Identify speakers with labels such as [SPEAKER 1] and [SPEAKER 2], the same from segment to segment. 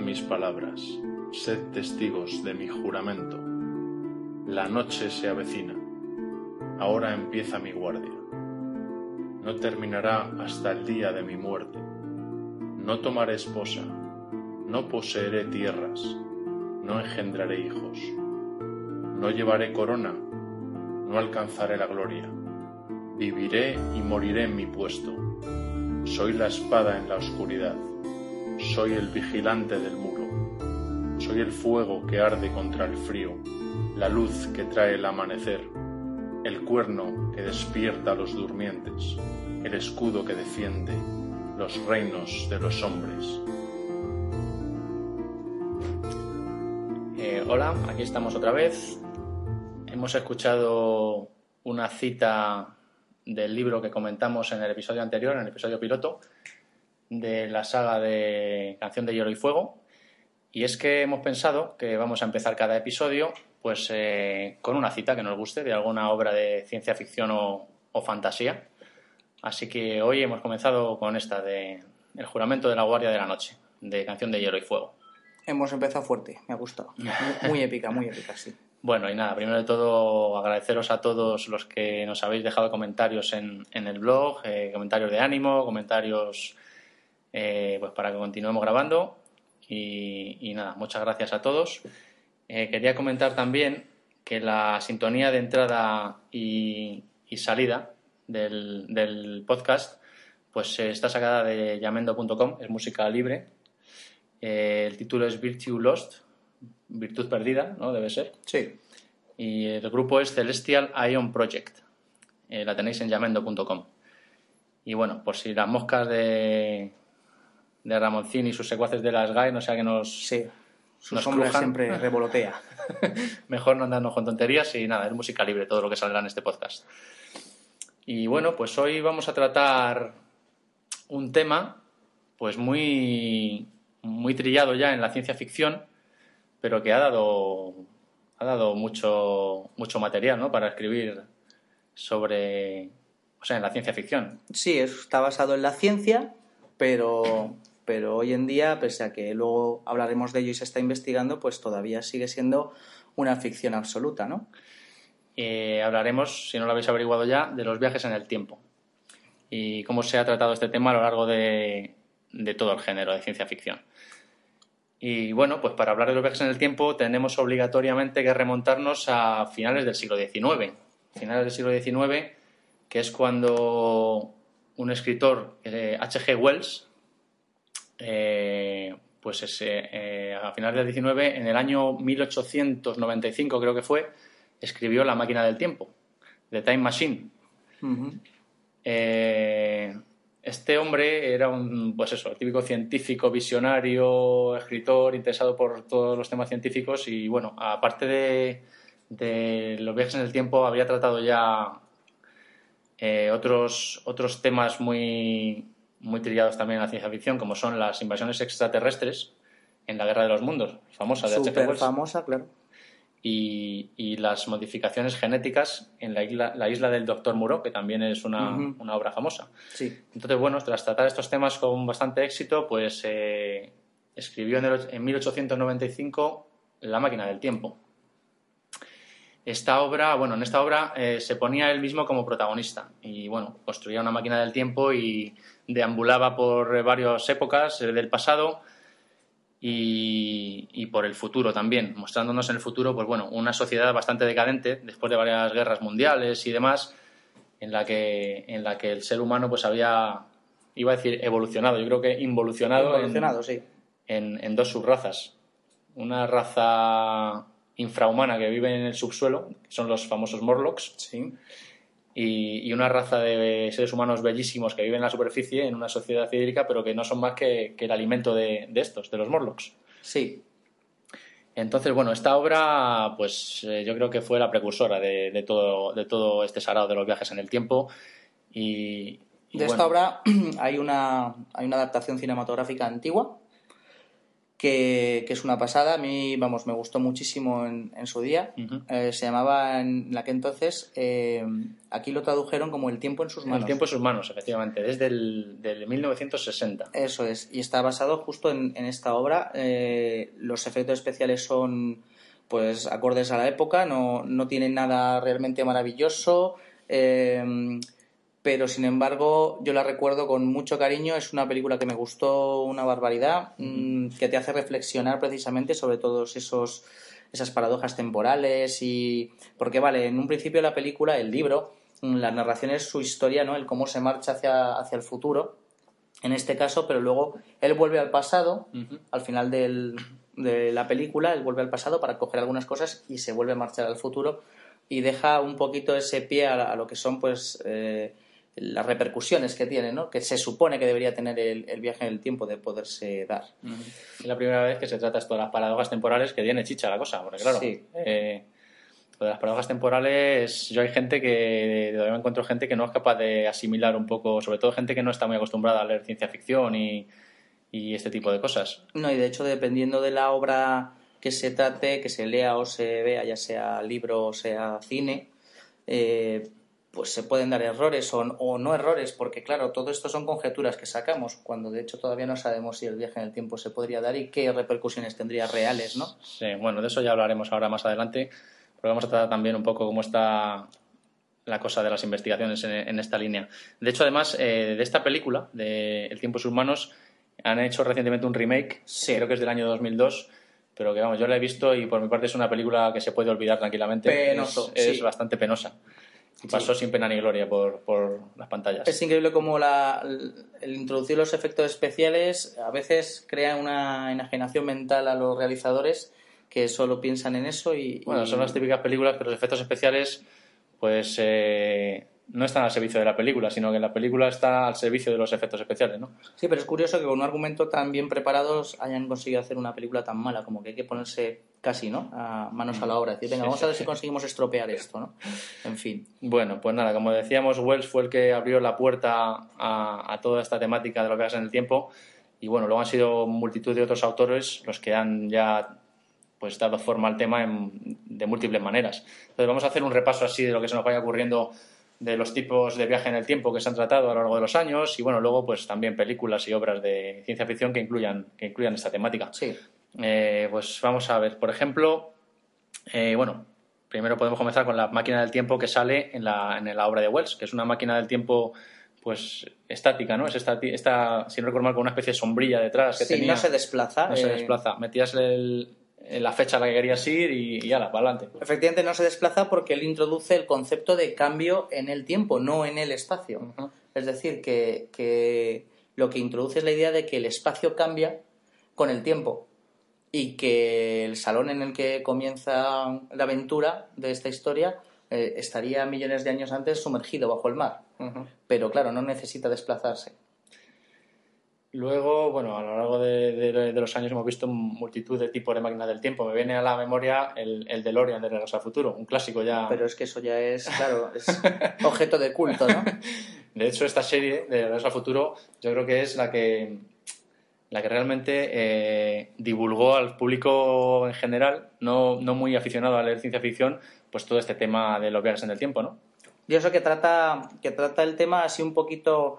[SPEAKER 1] Mis palabras, sed testigos de mi juramento. La noche se avecina, ahora empieza mi guardia. No terminará hasta el día de mi muerte. No tomaré esposa, no poseeré tierras, no engendraré hijos. No llevaré corona, no alcanzaré la gloria. Viviré y moriré en mi puesto. Soy la espada en la oscuridad soy el vigilante del muro. Soy el fuego que arde contra el frío, la luz que trae el amanecer, el cuerno que despierta a los durmientes, el escudo que defiende los reinos de los hombres.
[SPEAKER 2] Eh, hola, aquí estamos otra vez. Hemos escuchado una cita del libro que comentamos en el episodio anterior, en el episodio piloto, de la saga de Canción de Hielo y Fuego. Y es que hemos pensado que vamos a empezar cada episodio pues eh, con una cita que nos guste de alguna obra de ciencia ficción o, fantasía. Así que hoy hemos comenzado con esta de El juramento de la Guardia de la Noche, de Canción de Hielo y Fuego.
[SPEAKER 3] Hemos empezado fuerte, me ha gustado. Muy, épica, muy épica, sí.
[SPEAKER 2] Bueno, y nada, primero de todo agradeceros a todos los que nos habéis dejado comentarios en, en el blog, eh, comentarios de ánimo, comentarios eh, pues para que continuemos grabando. Y, nada, muchas gracias a todos. Eh, quería comentar también que la sintonía de entrada y, salida del, podcast pues eh, está sacada de yamendo.com, es música libre. el título es Virtue Lost, Virtud Perdida, ¿no? Debe ser.
[SPEAKER 3] Sí.
[SPEAKER 2] Y el grupo es Celestial Ion Project. la tenéis en yamendo.com. Y bueno, por si las moscas de, de Ramoncín y sus secuaces de las GAE, no sea que nos.
[SPEAKER 3] Sí, su sombra siempre revolotea.
[SPEAKER 2] Mejor no andarnos con tonterías y nada, es música libre todo lo que saldrá en este podcast. Y bueno, pues hoy vamos a tratar un tema pues muy, muy trillado ya en la ciencia ficción, pero que ha dado, ha dado mucho, mucho material ¿no? para escribir sobre, o sea, en la ciencia ficción.
[SPEAKER 3] Sí, está basado en la ciencia, pero pero hoy en día, pese a que luego hablaremos de ello y se está investigando, pues todavía sigue siendo una ficción absoluta, ¿no?
[SPEAKER 2] Eh, hablaremos, si no lo habéis averiguado ya, de los viajes en el tiempo y cómo se ha tratado este tema a lo largo de, todo el género de ciencia ficción. Y bueno, pues para hablar de los viajes en el tiempo tenemos obligatoriamente que remontarnos a finales del siglo XIX. Finales del siglo XIX, que es cuando un escritor, H.G. Eh, Wells, eh, pues ese, eh, a finales del 19, en el año 1895 creo que fue, escribió La máquina del tiempo, The Time Machine. Eh, este hombre era un, pues eso, el típico científico, visionario, escritor, interesado por todos los temas científicos y bueno, aparte de, de los viajes en el tiempo, había tratado ya otros, otros temas muy, muy trillados también en la ciencia ficción, como son las invasiones extraterrestres en la Guerra de los Mundos, famosa de.
[SPEAKER 3] Wells. famosa, claro.
[SPEAKER 2] Y, y, las modificaciones genéticas en la isla, la isla del Doctor Muro, que también es una, una, obra famosa.
[SPEAKER 3] Sí.
[SPEAKER 2] Entonces, bueno, tras tratar estos temas con bastante éxito, pues eh, escribió en, en 1895 La máquina del tiempo. Esta obra, bueno, en esta obra eh, se ponía él mismo como protagonista y, bueno, construía una máquina del tiempo y deambulaba por varias épocas eh, del pasado y, por el futuro también, mostrándonos en el futuro, pues bueno, una sociedad bastante decadente después de varias guerras mundiales y demás, en la que, en la que el ser humano pues había, iba a decir evolucionado, yo creo que involucionado,
[SPEAKER 3] evolucionado sí.
[SPEAKER 2] en, en dos subrazas. Una raza infrahumana que vive en el subsuelo, que son los famosos Morlocks.
[SPEAKER 3] Sí
[SPEAKER 2] y, una raza de seres humanos bellísimos que viven en la superficie en una sociedad hídrica, pero que no son más que, el alimento de, estos, de los Morlocks.
[SPEAKER 3] Sí.
[SPEAKER 2] Entonces, bueno, esta obra, pues eh, yo creo que fue la precursora de, todo, de todo este sarao de los viajes en el tiempo. Y,
[SPEAKER 3] de esta obra hay una, hay una adaptación cinematográfica antigua que, es una pasada. A mí, vamos, me gustó muchísimo en, su día. Eh, se llamaba en la que entonces, eh, aquí lo tradujeron como El tiempo en sus manos.
[SPEAKER 2] El tiempo en sus manos, efectivamente, desde el del 1960.
[SPEAKER 3] Eso es, y está basado justo en, esta obra. Eh, los efectos especiales son pues acordes a la época, no, no tienen nada realmente maravilloso pero sin embargo yo la recuerdo con mucho cariño, es una película que me gustó una barbaridad, mm, que te hace reflexionar precisamente sobre todos esos esas paradojas temporales y porque vale, en un principio la película, el libro, mm, la narración es su historia, ¿no? El cómo se marcha hacia, hacia el futuro, en este caso, pero luego él vuelve al pasado, al final del, de la película, él vuelve al pasado para coger algunas cosas y se vuelve a marchar al futuro y deja un poquito ese pie a, lo que son pues eh, las repercusiones que tiene, ¿no? que se supone que debería tener el, viaje en el tiempo de poderse dar.
[SPEAKER 2] Es la primera vez que se trata esto de las paradojas temporales que tiene chicha la cosa, porque claro, eh, lo de las paradojas temporales, yo hay gente que, todavía encuentro gente que no es capaz de asimilar un poco, sobre todo gente que no está muy acostumbrada a leer ciencia ficción y, y este tipo de cosas.
[SPEAKER 3] No, y de hecho, dependiendo de la obra que se trate, que se lea o se vea, ya sea libro o sea cine, eh, pues se pueden dar errores o, no errores, porque claro, todo esto son conjeturas que sacamos, cuando de hecho todavía no sabemos si el viaje en el tiempo se podría dar y qué repercusiones tendría reales, ¿no?
[SPEAKER 2] Sí, bueno, de eso ya hablaremos ahora más adelante, pero vamos a tratar también un poco cómo está la cosa de las investigaciones en, esta línea. De hecho, además, eh, de esta película, de El tiempo humanos, han hecho recientemente un remake, creo que es del año 2002, pero que vamos, yo la he visto y por mi parte es una película que se puede olvidar tranquilamente.
[SPEAKER 3] Penoso,
[SPEAKER 2] es bastante penosa pasó sin pena ni gloria por, por, las pantallas.
[SPEAKER 3] Es increíble cómo la, el introducir los efectos especiales a veces crea una enajenación mental a los realizadores que solo piensan en eso y...
[SPEAKER 2] Bueno, son las típicas películas que los efectos especiales pues eh, no están al servicio de la película, sino que la película está al servicio de los efectos especiales, ¿no?
[SPEAKER 3] Sí, pero es curioso que con un argumento tan bien preparados hayan conseguido hacer una película tan mala, como que hay que ponerse casi, ¿no? A manos a la obra. Decir, venga, vamos a ver si conseguimos estropear esto, ¿no? En fin.
[SPEAKER 2] Bueno, pues nada, como decíamos, Wells fue el que abrió la puerta a, toda esta temática de los viajes en el tiempo y bueno, luego han sido multitud de otros autores los que han ya pues dado forma al tema de múltiples maneras. Entonces vamos a hacer un repaso así de lo que se nos vaya ocurriendo de los tipos de viaje en el tiempo que se han tratado a lo largo de los años y bueno, luego pues también películas y obras de ciencia ficción que incluyan, que incluyan esta temática.
[SPEAKER 3] Sí.
[SPEAKER 2] Eh, pues vamos a ver, por ejemplo, eh, bueno, primero podemos comenzar con la máquina del tiempo que sale en la, en la obra de Wells, que es una máquina del tiempo pues estática, ¿no? Es esta, esta si no recuerdo mal, con una especie de sombrilla detrás que
[SPEAKER 3] sí, no se desplaza.
[SPEAKER 2] No se eh, desplaza. Metías el, la fecha a la que querías ir y, y ala, para adelante.
[SPEAKER 3] Efectivamente no se desplaza porque él introduce el concepto de cambio en el tiempo, no en el espacio. Es decir, que, que, lo que introduce es la idea de que el espacio cambia con el tiempo y que el salón en el que comienza la aventura de esta historia eh, estaría millones de años antes sumergido bajo el mar. Pero claro, no necesita desplazarse.
[SPEAKER 2] Luego, bueno, a lo largo de, los años hemos visto multitud de tipos de máquinas del tiempo. Me viene a la memoria el, el DeLorean de Regreso al Futuro, un clásico ya.
[SPEAKER 3] Pero es que eso ya es, claro, es objeto de culto, ¿no?
[SPEAKER 2] De hecho, esta serie de Regreso al Futuro yo creo que es la que, la que realmente eh, divulgó al público en general, no, no muy aficionado a leer ciencia ficción, pues todo este tema de los viajes en el tiempo, ¿no?
[SPEAKER 3] Y eso que trata, que trata el tema así un poquito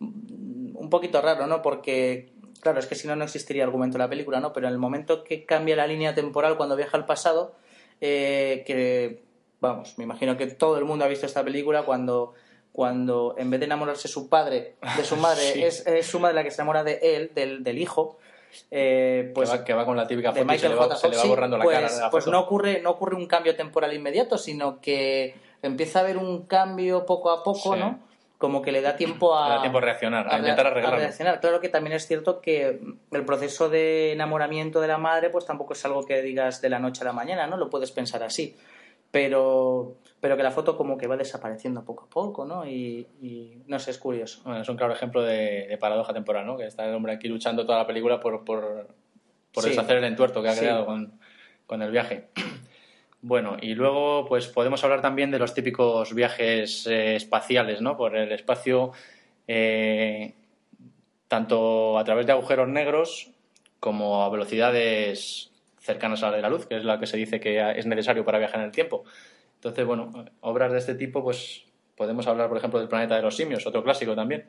[SPEAKER 3] un poquito raro, ¿no? Porque, claro, es que si no, no existiría argumento en la película, ¿no? Pero en el momento que cambia la línea temporal cuando viaja al pasado, eh, que, vamos, me imagino que todo el mundo ha visto esta película cuando cuando en vez de enamorarse su padre de su madre es, su madre la que se enamora de él del, del hijo eh, pues
[SPEAKER 2] que va, con la típica foto y se, le va, se le va, borrando la
[SPEAKER 3] cara
[SPEAKER 2] la
[SPEAKER 3] pues no ocurre no ocurre un cambio temporal inmediato sino que empieza a haber un cambio poco a poco no como que le da tiempo a...
[SPEAKER 2] da tiempo a reaccionar, a, intentar arreglarlo.
[SPEAKER 3] reaccionar. Claro que también es cierto que el proceso de enamoramiento de la madre pues tampoco es algo que digas de la noche a la mañana, ¿no? Lo puedes pensar así. Pero, pero que la foto como que va desapareciendo poco a poco, ¿no? Y, no sé, es curioso.
[SPEAKER 2] Bueno, es un claro ejemplo de, paradoja temporal, ¿no? Que está el hombre aquí luchando toda la película por, por, deshacer el entuerto que ha creado con, con el viaje. Bueno, y luego pues podemos hablar también de los típicos viajes eh, espaciales, ¿no? Por el espacio, eh, tanto a través de agujeros negros como a velocidades cercanas a la de la luz, que es la que se dice que es necesario para viajar en el tiempo. Entonces, bueno, obras de este tipo, pues podemos hablar, por ejemplo, del planeta de los simios, otro clásico también.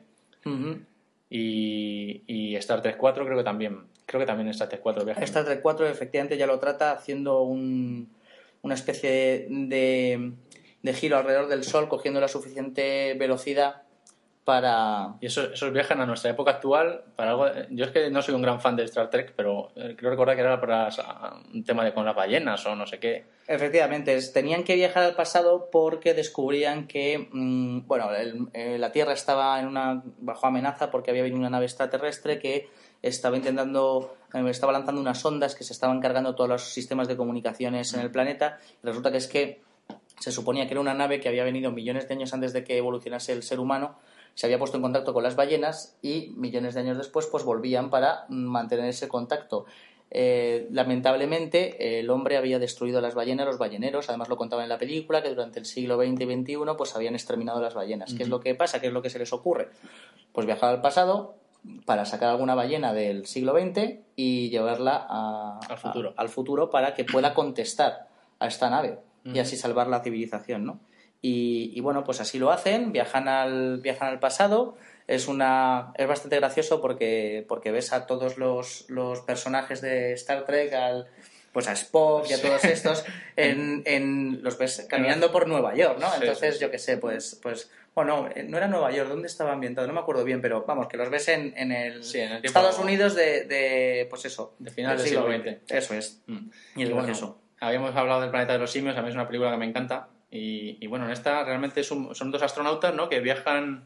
[SPEAKER 2] y, y, Star Trek 4 creo que también, creo que también Star Trek 4 viaja.
[SPEAKER 3] Star Trek 4 efectivamente ya lo trata haciendo un, una especie de, de giro alrededor del Sol, cogiendo la suficiente velocidad para...
[SPEAKER 2] Y esos, esos viajan a nuestra época actual para algo... Yo es que no soy un gran fan de Star Trek, pero eh, creo recordar que era para un tema de con las ballenas o no sé qué.
[SPEAKER 3] Efectivamente, tenían que viajar al pasado porque descubrían que, mm, bueno, eh, la Tierra estaba en una, bajo amenaza porque había venido una nave extraterrestre que estaba intentando, eh, estaba lanzando unas ondas que se estaban cargando todos los sistemas de comunicaciones en el planeta. Y resulta que es que se suponía que era una nave que había venido millones de años antes de que evolucionase el ser humano se había puesto en contacto con las ballenas y millones de años después pues volvían para mantener ese contacto. Eh, lamentablemente el hombre había destruido las ballenas, los balleneros, además lo contaban en la película que durante el siglo XX y XXI pues habían exterminado las ballenas. ¿Qué es lo que pasa? ¿Qué es lo que se les ocurre? Pues viajar al pasado para sacar alguna ballena del siglo XX y llevarla
[SPEAKER 2] al, futuro.
[SPEAKER 3] al futuro para que pueda contestar a esta nave y así salvar la civilización, ¿no? Y, bueno, pues así lo hacen, viajan al, viajan al pasado. Es, una, es bastante gracioso porque, porque ves a todos los, los personajes de Star Trek, al, pues a Spock y a todos estos, en, en, los ves caminando por Nueva York, ¿no? Entonces, yo qué sé, pues, pues, bueno, eh, no era Nueva York, ¿dónde estaba ambientado? No me acuerdo bien, pero vamos, que los ves en, en el, Estados Unidos de, de, pues eso,
[SPEAKER 2] de final del siglo XX.
[SPEAKER 3] Eso es.
[SPEAKER 2] Mm. Y es bueno, Habíamos hablado del planeta de los simios, a mí es una película que me encanta, y, bueno, en esta realmente son, dos astronautas ¿no? que viajan,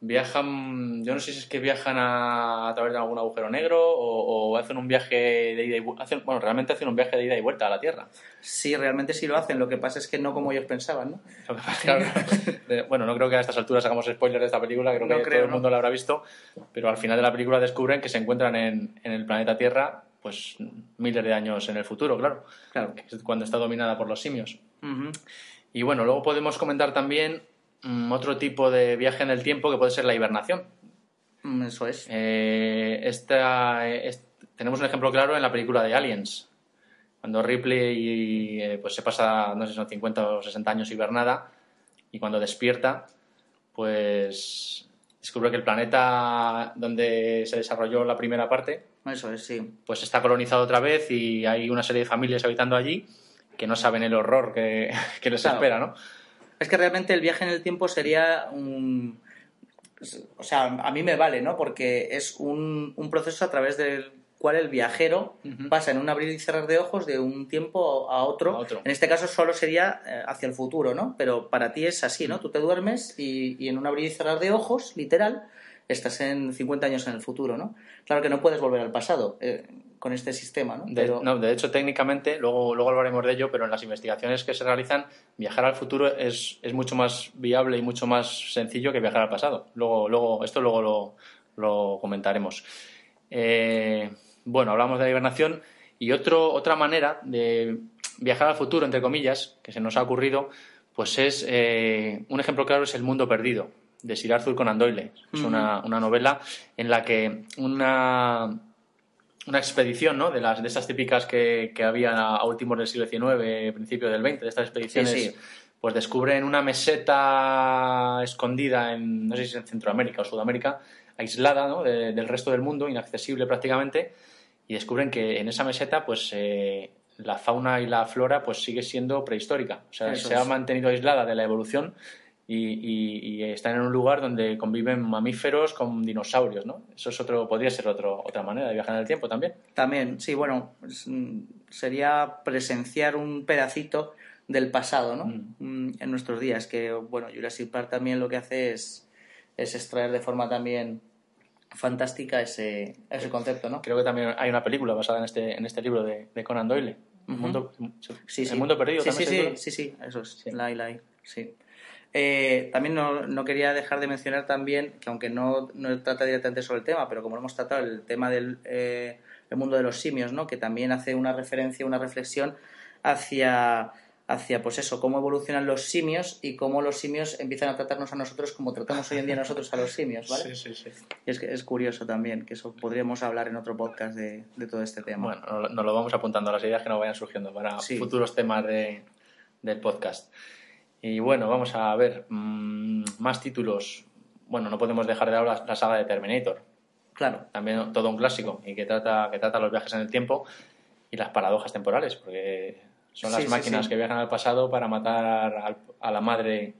[SPEAKER 2] viajan, yo no sé si es que viajan a, través de algún agujero negro o, hacen un viaje de ida y vuelta, bueno, realmente hacen un viaje de ida y vuelta a la Tierra.
[SPEAKER 3] Sí, realmente sí lo hacen, lo que pasa es que no como ellos pensaban, ¿no?
[SPEAKER 2] bueno, no creo que a estas alturas hagamos spoilers de esta película, creo que todo el mundo la habrá visto, pero al final de la película descubren que se encuentran en, en el planeta Tierra pues miles de años en el futuro, claro,
[SPEAKER 3] claro.
[SPEAKER 2] cuando está dominada por los simios. Y bueno, luego podemos comentar también mm, otro tipo de viaje en el tiempo que puede ser la hibernación.
[SPEAKER 3] Mm, eso es.
[SPEAKER 2] Eh, esta, tenemos un ejemplo claro en la película de Aliens. Cuando Ripley eh, pues se pasa, no sé si son 50 o 60 años hibernada, y cuando despierta, pues descubre que el planeta donde se desarrolló la primera parte,
[SPEAKER 3] eso es, sí.
[SPEAKER 2] pues está colonizado otra vez y hay una serie de familias habitando allí que no saben el horror que, les espera, ¿no?
[SPEAKER 3] Es que realmente el viaje en el tiempo sería un... O sea, a mí me vale, ¿no? Porque es un, proceso a través del cual el viajero pasa en un abrir y cerrar de ojos de un tiempo a otro. En este caso solo sería eh, hacia el futuro, ¿no? Pero para ti es así, ¿no? Tú te duermes y, y en un abrir y cerrar de ojos, literal, estás en 50 años en el futuro, ¿no? Claro que no puedes volver al pasado. Eh, con este sistema. ¿no?
[SPEAKER 2] De, no, de hecho, técnicamente, luego, luego hablaremos de ello, pero en las investigaciones que se realizan, viajar al futuro es, es mucho más viable y mucho más sencillo que viajar al pasado. Luego, luego esto luego lo, lo comentaremos. Eh, bueno, hablamos de la hibernación y otro, otra manera de viajar al futuro, entre comillas, que se nos ha ocurrido, pues es eh, un ejemplo claro es El mundo perdido de Sir Arthur Conan Doyle. Es una, una novela en la que una una expedición, ¿no? De las de esas típicas que, que había a últimos del siglo XIX, principio del XX, de estas expediciones, pues descubren una meseta escondida en, no sé si en Centroamérica o Sudamérica, aislada ¿no? del resto del mundo, inaccesible prácticamente, y descubren que en esa meseta, pues eh, la fauna y la flora, pues sigue siendo prehistórica, o sea, se ha mantenido aislada de la evolución y, están en un lugar donde conviven mamíferos con dinosaurios, ¿no? Eso es otro, podría ser otro, otra manera de viajar en el tiempo también.
[SPEAKER 3] También, sí, bueno, mm, sería presenciar un pedacito del pasado, ¿no? Mm. Mm, en nuestros días, que, bueno, Jurassic Park también lo que hace es, es extraer de forma también fantástica ese, ese concepto, ¿no?
[SPEAKER 2] Creo que también hay una película basada en este, en este libro de, Conan Doyle. mundo, sí, sí. El mundo perdido.
[SPEAKER 3] Sí, sí, sí, sí, sí, eso es. Sí. La, la, sí. Eh, también no, quería dejar de mencionar también, que aunque no, no, trata directamente sobre el tema, pero como lo hemos tratado, el tema del eh, mundo de los simios, ¿no? que también hace una referencia, una reflexión hacia, hacia, pues eso, cómo evolucionan los simios y cómo los simios empiezan a tratarnos a nosotros como tratamos hoy en día nosotros a los simios, ¿vale?
[SPEAKER 2] Sí, sí, sí.
[SPEAKER 3] Y es, que es curioso también, que eso podríamos hablar en otro podcast de, de todo este tema.
[SPEAKER 2] Bueno, nos lo- nos lo vamos apuntando a las ideas que nos vayan surgiendo para
[SPEAKER 3] Sí.
[SPEAKER 2] futuros temas de, del podcast. Y bueno, vamos a ver mm, más títulos. Bueno, no podemos dejar de hablar la saga de Terminator.
[SPEAKER 3] Claro,
[SPEAKER 2] También todo un clásico y que trata, que trata los viajes en el tiempo y las paradojas temporales, porque son las
[SPEAKER 3] sí,
[SPEAKER 2] máquinas
[SPEAKER 3] sí.
[SPEAKER 2] que viajan al pasado para matar al- a la madre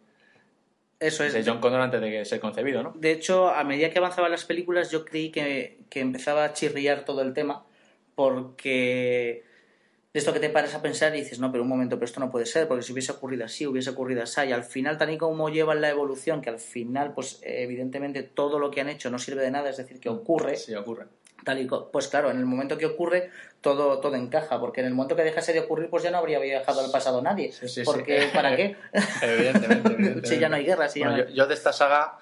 [SPEAKER 3] eso es.
[SPEAKER 2] de John Connor antes de que ser concebido, ¿no?
[SPEAKER 3] De hecho, a medida que avanzaban las películas, yo creí que, que empezaba a chirriar todo el tema, porque de esto que te paras a pensar y dices, no, pero un momento, pero esto no puede ser, porque si hubiese ocurrido así, hubiese ocurrido así, y al final, tal y como llevan la evolución, que al final, pues evidentemente todo lo que han hecho no sirve de nada, es decir, que ocurre,
[SPEAKER 2] Sí, ocurre.
[SPEAKER 3] tal y pues claro, en el momento que ocurre, todo, todo encaja, porque en el momento que dejase de ocurrir, pues ya no habría viajado al pasado nadie,
[SPEAKER 2] Sí, sí, sí.
[SPEAKER 3] porque ¿para qué?
[SPEAKER 2] Evidentemente, evidentemente.
[SPEAKER 3] si ya no hay guerra, si ya no hay-
[SPEAKER 2] yo, yo de esta saga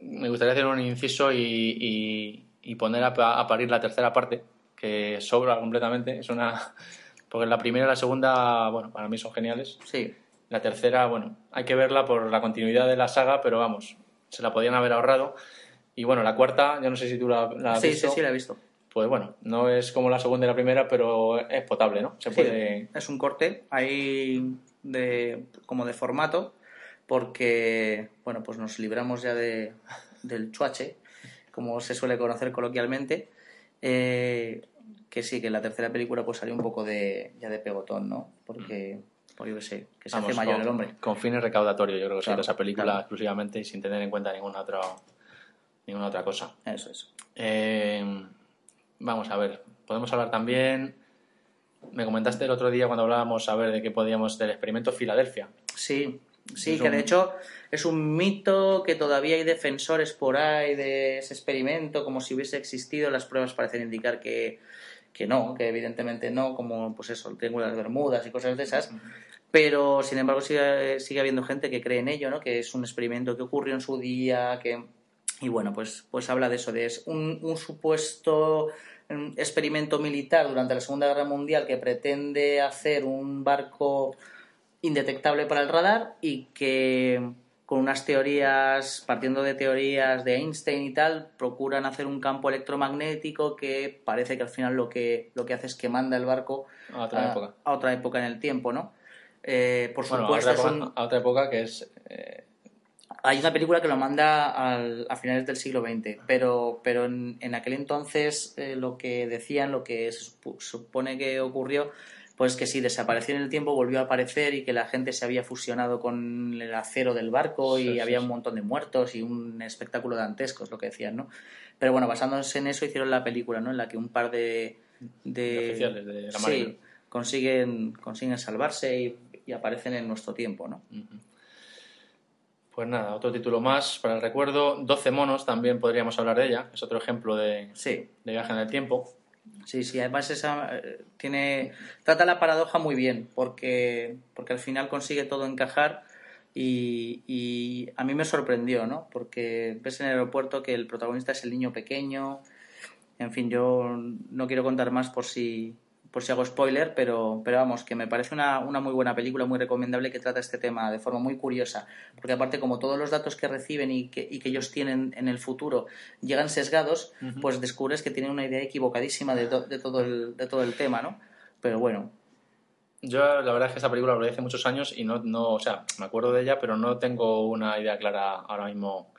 [SPEAKER 2] me gustaría hacer un inciso y, y- y poner a, a parir la tercera parte, que sobra completamente. Es una. Porque la primera y la segunda, bueno, para mí son geniales.
[SPEAKER 3] Sí,
[SPEAKER 2] La tercera, bueno, hay que verla por la continuidad de la saga, pero vamos, se la podían haber ahorrado. Y bueno, la cuarta, yo no sé si tú la, la has
[SPEAKER 3] sí,
[SPEAKER 2] visto.
[SPEAKER 3] sí, sí, la he visto.
[SPEAKER 2] Pues bueno, no es como la segunda y la primera, pero es potable, ¿no? Se
[SPEAKER 3] Sí,
[SPEAKER 2] puede.
[SPEAKER 3] es un corte ahí de como de formato porque bueno pues nos libramos ya de, del chuache como se suele conocer coloquialmente eh, que sí que en la tercera película pues salió un poco de ya de pegotón no porque pues yo qué sé que se
[SPEAKER 2] Vamos,
[SPEAKER 3] hace mayor
[SPEAKER 2] con,
[SPEAKER 3] el hombre
[SPEAKER 2] con fines recaudatorios, yo creo que
[SPEAKER 3] Claro,
[SPEAKER 2] sí, esa película
[SPEAKER 3] claro.
[SPEAKER 2] exclusivamente y sin tener en cuenta ninguna otra, ninguna otra cosa.
[SPEAKER 3] eso es
[SPEAKER 2] Eh, vamos a ver, podemos hablar también. Me comentaste el otro día cuando hablábamos a ver de qué podíamos del experimento Filadelfia.
[SPEAKER 3] Sí, sí,
[SPEAKER 2] Es
[SPEAKER 3] que
[SPEAKER 2] un-
[SPEAKER 3] de hecho es un mito que todavía hay defensores por ahí de ese experimento, como si hubiese existido. Las pruebas parecen indicar que, que no, que evidentemente no, como pues eso, el Triángulo de las Bermudas y cosas de esas. Pero sin embargo sigue, sigue habiendo gente que cree en ello, ¿no? Que es un experimento que ocurrió en su día, que y bueno, pues, pues habla de eso, de es un, un supuesto mm, experimento militar durante la Segunda Guerra Mundial que pretende hacer un barco indetectable para el radar y que con unas teorías, partiendo de teorías de Einstein y tal, procuran hacer un campo electromagnético que parece que al final lo que, lo que hace es que manda el barco
[SPEAKER 2] A otra
[SPEAKER 3] a,
[SPEAKER 2] época.
[SPEAKER 3] a otra época en el tiempo, ¿no? Eh, por
[SPEAKER 2] Bueno, a
[SPEAKER 3] supuesto,
[SPEAKER 2] otra, época, a otra época que es. eh,
[SPEAKER 3] hay una película que lo manda al- a finales del siglo XX, pero, pero en, en aquel entonces eh, lo que decían, lo que se supone que ocurrió, pues que sí, desapareció en el tiempo, volvió a aparecer y que la gente se había fusionado con el acero del barco y
[SPEAKER 2] Sí,
[SPEAKER 3] había
[SPEAKER 2] sí.
[SPEAKER 3] un montón de muertos y un espectáculo dantesco, es lo que decían, ¿no? Pero bueno, basándose en eso hicieron la película, ¿no? En la que un par de... de,
[SPEAKER 2] De oficiales de la
[SPEAKER 3] sí,
[SPEAKER 2] Marina.
[SPEAKER 3] consiguen, consiguen salvarse y, y aparecen en nuestro tiempo, ¿no?
[SPEAKER 2] Pues nada, otro título más para el recuerdo. 12 monos, también podríamos hablar de ella. Es otro ejemplo de,
[SPEAKER 3] Sí,
[SPEAKER 2] de viaje en el tiempo.
[SPEAKER 3] Sí, sí, además esa eh, tiene trata la paradoja muy bien porque porque al final consigue todo encajar y, y a mí me sorprendió, ¿no? Porque ves en el aeropuerto que el protagonista es el niño pequeño. En fin, yo no quiero contar más por si por si hago spoiler, pero, pero vamos, que me parece una, una muy buena película, muy recomendable que trata este tema de forma muy curiosa, porque aparte como todos los datos que reciben y que, y que ellos tienen en el futuro llegan sesgados, pues descubres que tienen una idea equivocadísima de, to- de, todo el, de todo el tema, ¿no? Pero bueno,
[SPEAKER 2] Yo la verdad es que esta película la vi hace muchos años y no, no, o sea, me acuerdo de ella, pero no tengo una idea clara ahora mismo.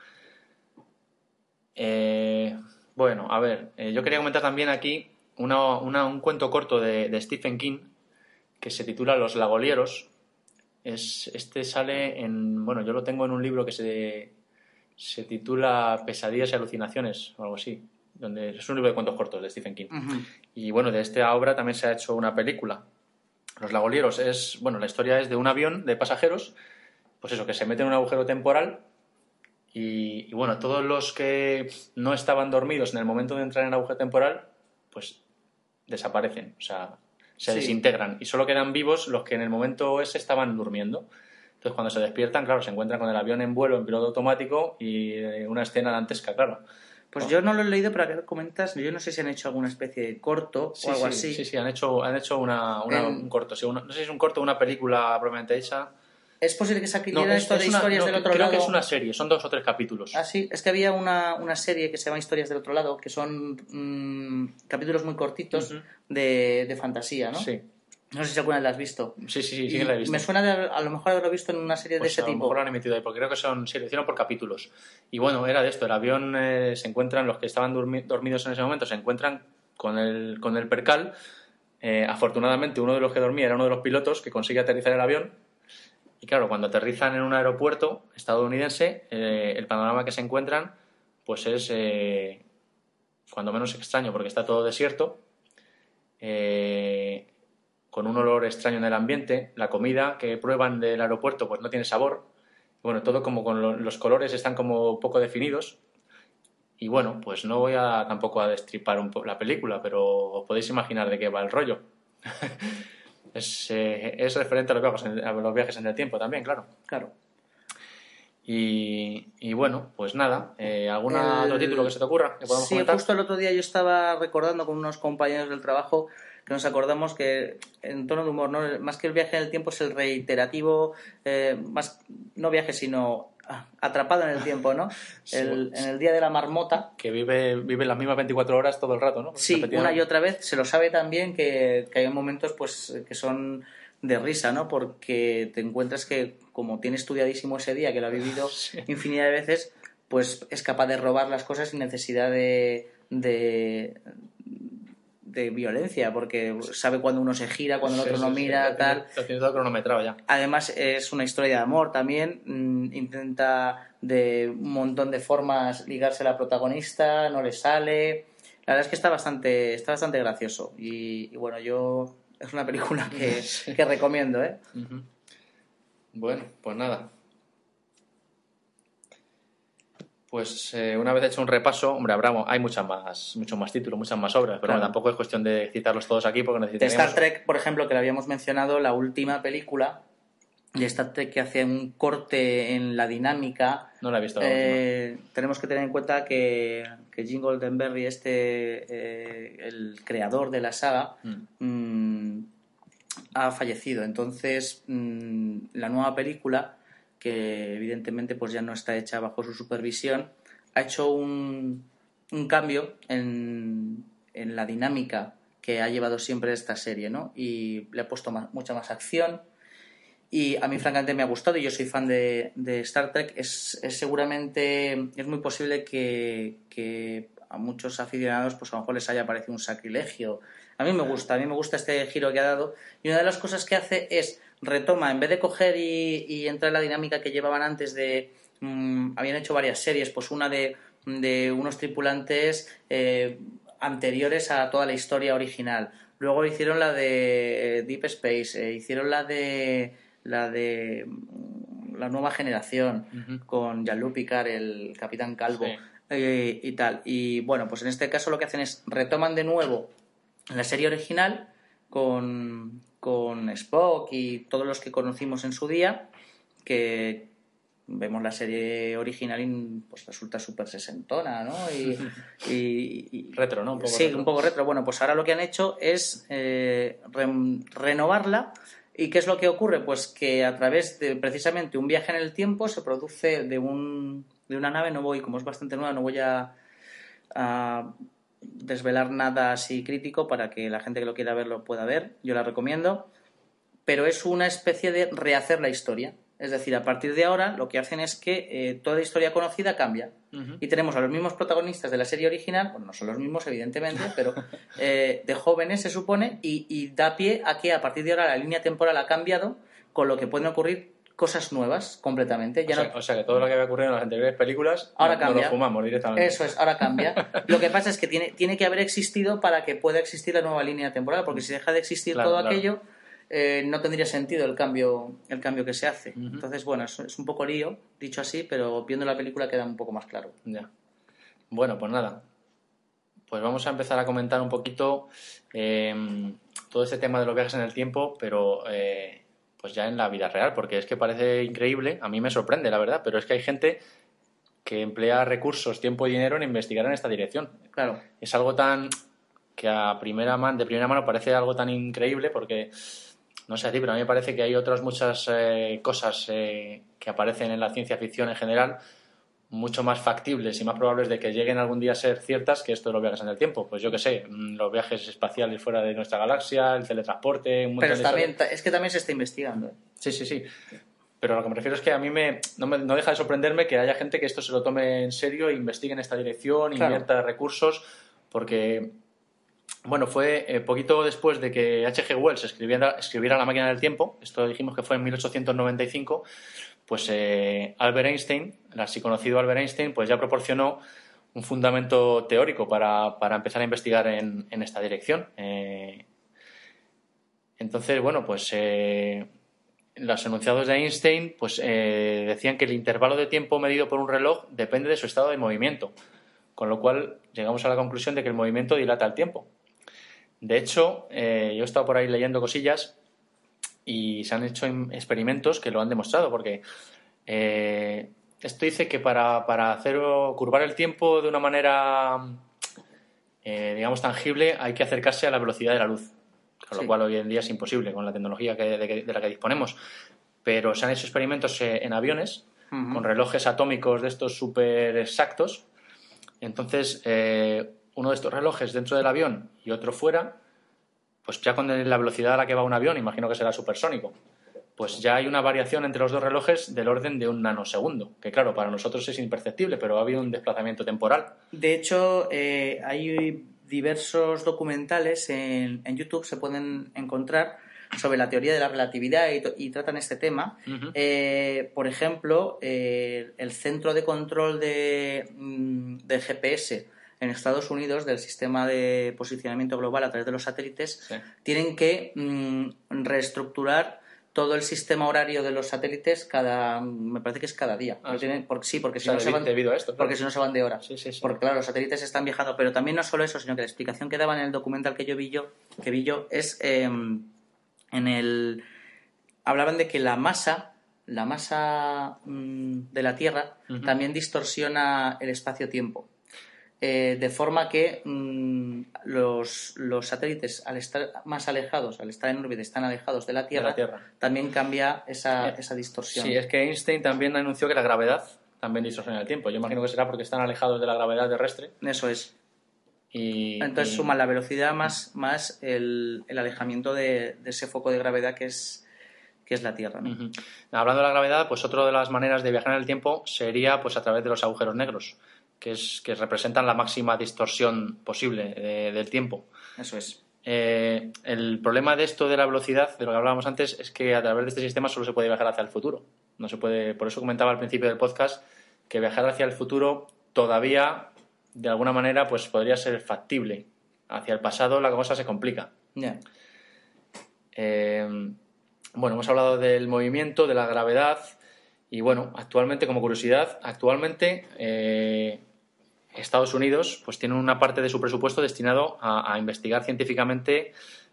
[SPEAKER 2] Eh, bueno, a ver, eh, yo quería comentar también aquí una- una- un cuento corto de, de Stephen King que se titula Los Lagolieros. Es, este sale en, bueno, yo lo tengo en un libro que se, se titula Pesadillas y alucinaciones o algo así, donde es un libro de cuentos cortos de Stephen King. Y bueno, de esta obra también se ha hecho una película. Los Lagolieros es, bueno, la historia es de un avión de pasajeros, pues eso, que se mete en un agujero temporal y, y bueno, todos los que no estaban dormidos en el momento de entrar en el agujero temporal, pues desaparecen, o sea, se
[SPEAKER 3] Sí.
[SPEAKER 2] desintegran y solo quedan vivos los que en el momento ese estaban durmiendo. Entonces, cuando se despiertan, claro, se encuentran con el avión en vuelo en piloto automático y eh, una escena dantesca, claro.
[SPEAKER 3] Pues yo no lo he leído, pero que comentas, yo no sé si han hecho alguna especie de corto
[SPEAKER 2] Sí,
[SPEAKER 3] o algo
[SPEAKER 2] sí,
[SPEAKER 3] así.
[SPEAKER 2] Sí, sí, han hecho, han hecho una, una-
[SPEAKER 3] En-
[SPEAKER 2] un corto. sí, una- no sé si es un corto o una película propiamente hecha.
[SPEAKER 3] Es posible que saquen
[SPEAKER 2] No,
[SPEAKER 3] esto de
[SPEAKER 2] una-
[SPEAKER 3] historias
[SPEAKER 2] no,
[SPEAKER 3] del otro
[SPEAKER 2] creo
[SPEAKER 3] lado.
[SPEAKER 2] que es una serie, son dos o tres capítulos.
[SPEAKER 3] Ah, sí, es que había una, una serie que se llama Historias del otro lado, que son mm, capítulos muy cortitos
[SPEAKER 2] Ujú.
[SPEAKER 3] de, de fantasía, ¿no?
[SPEAKER 2] Sí,
[SPEAKER 3] No sé si alguna vez la has visto.
[SPEAKER 2] sí, sí, sí, sí que la he visto.
[SPEAKER 3] Me suena de, a lo mejor haberlo visto en una serie
[SPEAKER 2] Pues
[SPEAKER 3] de ese
[SPEAKER 2] a lo
[SPEAKER 3] tipo.
[SPEAKER 2] mejor lo han emitido ahí, porque creo que son, sí, lo hicieron por capítulos. Y bueno, era de esto, el avión eh, se encuentran, los que estaban durmi- dormidos en ese momento, se encuentran con el, con el percal. Eh, afortunadamente, uno de los que dormía era uno de los pilotos que consigue aterrizar el avión. Y claro, cuando aterrizan en un aeropuerto estadounidense, eh, el panorama que se encuentran, pues es eh, cuando menos extraño, porque está todo desierto, eh, con un olor extraño en el ambiente, la comida que prueban del aeropuerto pues no tiene sabor, bueno, todo como con lo- los colores están como poco definidos. Y bueno, pues no voy a tampoco a destripar un la película, pero os podéis imaginar de qué va el rollo. es, eh, es referente a los, viajes en, a los viajes en el tiempo también, claro.
[SPEAKER 3] Claro.
[SPEAKER 2] Y, y bueno, pues nada, eh, ¿algún
[SPEAKER 3] El-
[SPEAKER 2] otro título que se te ocurra que podamos
[SPEAKER 3] Sí,
[SPEAKER 2] comentar?
[SPEAKER 3] justo el otro día yo estaba recordando con unos compañeros del trabajo que nos acordamos que en tono de humor, ¿no? más que el viaje en el tiempo es el reiterativo, eh, más no viaje sino atrapado en el tiempo, ¿no? El- en el día de la marmota,
[SPEAKER 2] Que vive, vive las mismas 24 horas todo el rato, ¿no?
[SPEAKER 3] Sí, una y otra vez. Se lo sabe también que, que hay momentos pues que son de risa, ¿no? Porque te encuentras que como tiene estudiadísimo ese día, que lo ha vivido
[SPEAKER 2] Sí.
[SPEAKER 3] infinidad de veces, pues es capaz de robar las cosas sin necesidad de, de, de violencia, porque sabe cuando uno se gira, cuando el
[SPEAKER 2] Sí,
[SPEAKER 3] otro no
[SPEAKER 2] sí, sí,
[SPEAKER 3] mira, tal.
[SPEAKER 2] tiene- Lo tiene todo cronometrado ya.
[SPEAKER 3] Además es una historia de amor también, mm, intenta de un montón de formas ligarse a la protagonista, no le sale. La verdad es que está bastante, está bastante gracioso y, y bueno, yo es una película que, que recomiendo, ¿eh?
[SPEAKER 2] Bueno, pues nada. Pues eh, una vez hecho un repaso, hombre, habrá, hay muchas más, muchos más títulos, muchas más obras, pero
[SPEAKER 3] Claro.
[SPEAKER 2] bueno, tampoco es cuestión de citarlos todos aquí porque
[SPEAKER 3] De
[SPEAKER 2] necesitaríamos...
[SPEAKER 3] Star Trek, por ejemplo, que le habíamos mencionado, la última película de Star Trek que hace un corte en la dinámica
[SPEAKER 2] No la he visto la.
[SPEAKER 3] Eh, tenemos que tener en cuenta que, que Jim Goldenberry, este, eh, el creador de la saga,
[SPEAKER 2] Mm.
[SPEAKER 3] mm, ha fallecido. Entonces, mm, la nueva película, que evidentemente pues ya no está hecha bajo su supervisión, ha hecho un, un cambio en, en la dinámica que ha llevado siempre esta serie, ¿no? Y le ha puesto más- mucha más acción, y a mí francamente me ha gustado y yo soy fan de, de Star Trek. Es, es seguramente, es muy posible que, que a muchos aficionados pues a lo mejor les haya parecido un sacrilegio. A mí me gusta, a mí me gusta este giro que ha dado y una de las cosas que hace es retoma, en vez de coger y, y entrar en la dinámica que llevaban antes de... mm, habían hecho varias series, pues una de, de unos tripulantes eh, anteriores a toda la historia original. Luego hicieron la de eh, Deep Space, eh, hicieron la de la de mm, la nueva generación con Jean-Luc Picard, el capitán Calvo
[SPEAKER 2] Sí.
[SPEAKER 3] eh, y tal. Y bueno, pues en este caso lo que hacen es retoman de nuevo la serie original con, con Spock y todos los que conocimos en su día, que vemos la serie original y pues resulta súper sesentona, ¿no? Y, y- y-
[SPEAKER 2] Retro, ¿no? Un poco
[SPEAKER 3] sí,
[SPEAKER 2] retro.
[SPEAKER 3] un poco retro. Bueno, pues ahora lo que han hecho es eh, re- renovarla. ¿Y qué es lo que ocurre? Pues que a través de precisamente un viaje en el tiempo se produce de, un, de una nave, no voy, como es bastante nueva, no voy a, a desvelar nada así crítico para que la gente que lo quiera ver lo pueda ver. Yo la recomiendo. Pero es una especie de rehacer la historia. Es decir, a partir de ahora lo que hacen es que eh, toda historia conocida cambia.
[SPEAKER 2] Ujú.
[SPEAKER 3] Y tenemos a los mismos protagonistas de la serie original, bueno, no son los mismos, evidentemente, pero eh, de jóvenes se supone, y, y da pie a que a partir de ahora la línea temporal ha cambiado, con lo que pueden ocurrir cosas nuevas completamente. Ya
[SPEAKER 2] o, sea,
[SPEAKER 3] no-
[SPEAKER 2] o sea que todo lo que había ocurrido en las anteriores películas
[SPEAKER 3] Ahora
[SPEAKER 2] no,
[SPEAKER 3] cambia.
[SPEAKER 2] no lo fumamos directamente.
[SPEAKER 3] Eso es, ahora cambia. Lo que pasa es que tiene, tiene que haber existido para que pueda existir la nueva línea temporal, porque si deja de existir
[SPEAKER 2] Claro,
[SPEAKER 3] todo
[SPEAKER 2] claro.
[SPEAKER 3] aquello, eh, no tendría sentido el cambio, el cambio que se hace. Entonces, bueno, es, es un poco lío, dicho así, pero viendo la película queda un poco más claro.
[SPEAKER 2] Ya. Bueno, pues nada. Pues vamos a empezar a comentar un poquito eh, todo este tema de los viajes en el tiempo, pero eh, pues ya en la vida real, porque es que parece increíble, a mí me sorprende, la verdad, pero es que hay gente que emplea recursos, tiempo y dinero en investigar en esta dirección.
[SPEAKER 3] Claro.
[SPEAKER 2] Es algo tan que a primera mano, de primera mano parece algo tan increíble porque no sé a ti, pero a mí me parece que hay otras muchas eh, cosas eh, que aparecen en la ciencia ficción en general mucho más factibles y más probables de que lleguen algún día a ser ciertas que esto de los viajes en el tiempo. Pues yo qué sé, mm, los viajes espaciales fuera de nuestra galaxia, el teletransporte, un
[SPEAKER 3] Pero también, es que también se está investigando. ¿eh?
[SPEAKER 2] Sí, sí, sí. Pero lo que me refiero es que a mí me no, me, no, deja de sorprenderme que haya gente que esto se lo tome en serio investigue en esta dirección, claro. invierta recursos, porque, bueno, fue eh, poquito después de que H.G. Wells escribiera, escribiera La máquina del tiempo, esto dijimos que fue en 1895, pues eh, Albert Einstein, el así conocido Albert Einstein, pues ya proporcionó un fundamento teórico para, para empezar a investigar en, en esta dirección. Eh, entonces, bueno, pues eh, los enunciados de Einstein pues, eh, decían que el intervalo de tiempo medido por un reloj depende de su estado de movimiento, con lo cual llegamos a la conclusión de que el movimiento dilata el tiempo. De hecho, yo he estado por ahí leyendo cosillas y se han hecho experimentos que lo han demostrado, porque esto dice que para, para hacer curvar el tiempo de una manera, eh, digamos, tangible, hay que acercarse a la velocidad de la luz, con lo cual hoy en día es imposible con la tecnología que, de, de, la que disponemos. Pero se han hecho experimentos eh, en aviones uh -huh. con relojes atómicos de estos súper exactos. Entonces, eh, uno de estos relojes dentro del avión y otro fuera, pues ya con la velocidad a la que va un avión, imagino que será supersónico, pues ya hay una variación entre los dos relojes del orden de un nanosegundo, que claro, para nosotros es imperceptible, pero ha habido un desplazamiento temporal.
[SPEAKER 3] De hecho, eh, hay diversos documentales en, en, YouTube, se pueden encontrar sobre la teoría de la relatividad y, y tratan este tema. Uh -huh. eh, por ejemplo, eh, el centro de control de, mm, de GPS en Estados Unidos del sistema de posicionamiento global a través de los satélites sí. tienen que mmm, reestructurar todo el sistema horario de los satélites cada me parece que es cada día.
[SPEAKER 2] Ah,
[SPEAKER 3] tienen, porque, sí porque si no se van
[SPEAKER 2] debido a esto
[SPEAKER 3] claro. porque si no se van de hora.
[SPEAKER 2] Sí, sí,
[SPEAKER 3] porque claro los satélites están viajando pero también no solo eso sino que la explicación que daban en el documental que yo vi yo que vi yo es eh, en el hablaban de que la masa la masa mmm, de la Tierra uh -huh. también distorsiona el espacio-tiempo eh, de forma que mmm, los, los, satélites, al estar más alejados, al estar en órbita, están alejados de la Tierra,
[SPEAKER 2] de la tierra.
[SPEAKER 3] también cambia esa, eh, esa, distorsión.
[SPEAKER 2] Sí, es que Einstein también anunció que la gravedad también distorsiona el tiempo. Yo imagino que será porque están alejados de la gravedad terrestre.
[SPEAKER 3] Eso es.
[SPEAKER 2] Y,
[SPEAKER 3] Entonces
[SPEAKER 2] y...
[SPEAKER 3] suma la velocidad más, más el, el alejamiento de, de, ese foco de gravedad que es, que es la Tierra. ¿no?
[SPEAKER 2] Uh -huh. Hablando de la gravedad, pues otra de las maneras de viajar en el tiempo sería pues a través de los agujeros negros que, es, que representan la máxima distorsión posible de, del tiempo.
[SPEAKER 3] Eso es.
[SPEAKER 2] Eh, el problema de esto de la velocidad, de lo que hablábamos antes, es que a través de este sistema solo se puede viajar hacia el futuro. No se puede, por eso comentaba al principio del podcast que viajar hacia el futuro todavía, de alguna manera, pues podría ser factible. Hacia el pasado la cosa se complica.
[SPEAKER 3] Yeah.
[SPEAKER 2] Eh, bueno, hemos hablado del movimiento, de la gravedad, y bueno, actualmente, como curiosidad, actualmente eh, Estados Unidos pues tiene una parte de su presupuesto destinado a, a, investigar científicamente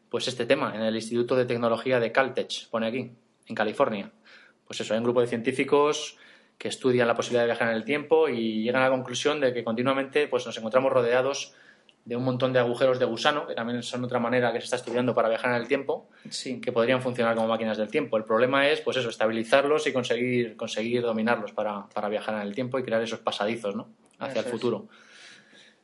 [SPEAKER 2] pues este tema en el Instituto de Tecnología de Caltech, pone aquí, en California. Pues eso, hay un grupo de científicos que estudian la posibilidad de viajar en el tiempo y llegan a la conclusión de que continuamente pues, nos encontramos rodeados de un montón de agujeros de gusano, que también son otra manera que se está estudiando para viajar en el tiempo,
[SPEAKER 3] sí.
[SPEAKER 2] que podrían funcionar como máquinas del tiempo. El problema es, pues eso, estabilizarlos y conseguir, conseguir dominarlos para, para viajar en el tiempo y crear esos pasadizos, ¿no? Hacia eso el futuro.
[SPEAKER 3] Es.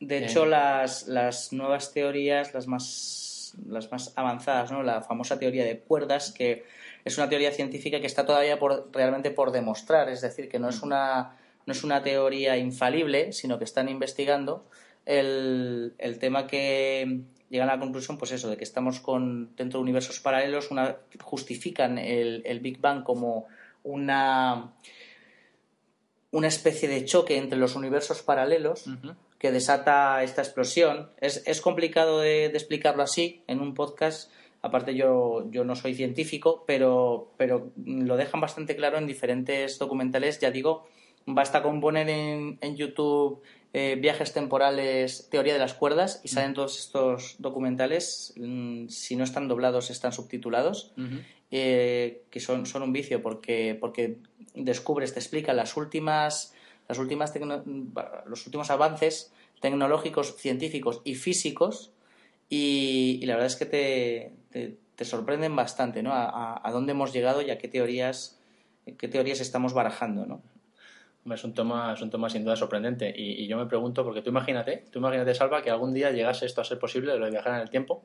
[SPEAKER 3] De hecho, las, las nuevas teorías, las más, las más avanzadas, ¿no? La famosa teoría de cuerdas, que es una teoría científica que está todavía por, realmente por demostrar, es decir, que no es una, no es una teoría infalible, sino que están investigando el, el tema que llegan a la conclusión, pues eso, de que estamos con, dentro de universos paralelos, una, justifican el, el Big Bang como una, una especie de choque entre los universos paralelos uh -huh. que desata esta explosión. Es, es complicado de, de, explicarlo así en un podcast. Aparte yo, yo no soy científico, pero, pero lo dejan bastante claro en diferentes documentales. Ya digo, basta con poner en, en YouTube eh, viajes temporales, teoría de las cuerdas, y salen todos estos documentales, mmm, si no están doblados, están subtitulados, uh -huh. Eh, que son, son un vicio porque, porque descubres, te explica las últimas las últimas los últimos avances tecnológicos, científicos y físicos y, la verdad es que te, te, sorprenden bastante, ¿no? A, a, dónde hemos llegado y a qué teorías, qué teorías estamos barajando, ¿no?
[SPEAKER 2] Es un tema, es un tema sin duda sorprendente y, yo me pregunto, porque tú imagínate, tú imagínate, Salva, que algún día llegase esto a ser posible, lo de viajar en el tiempo,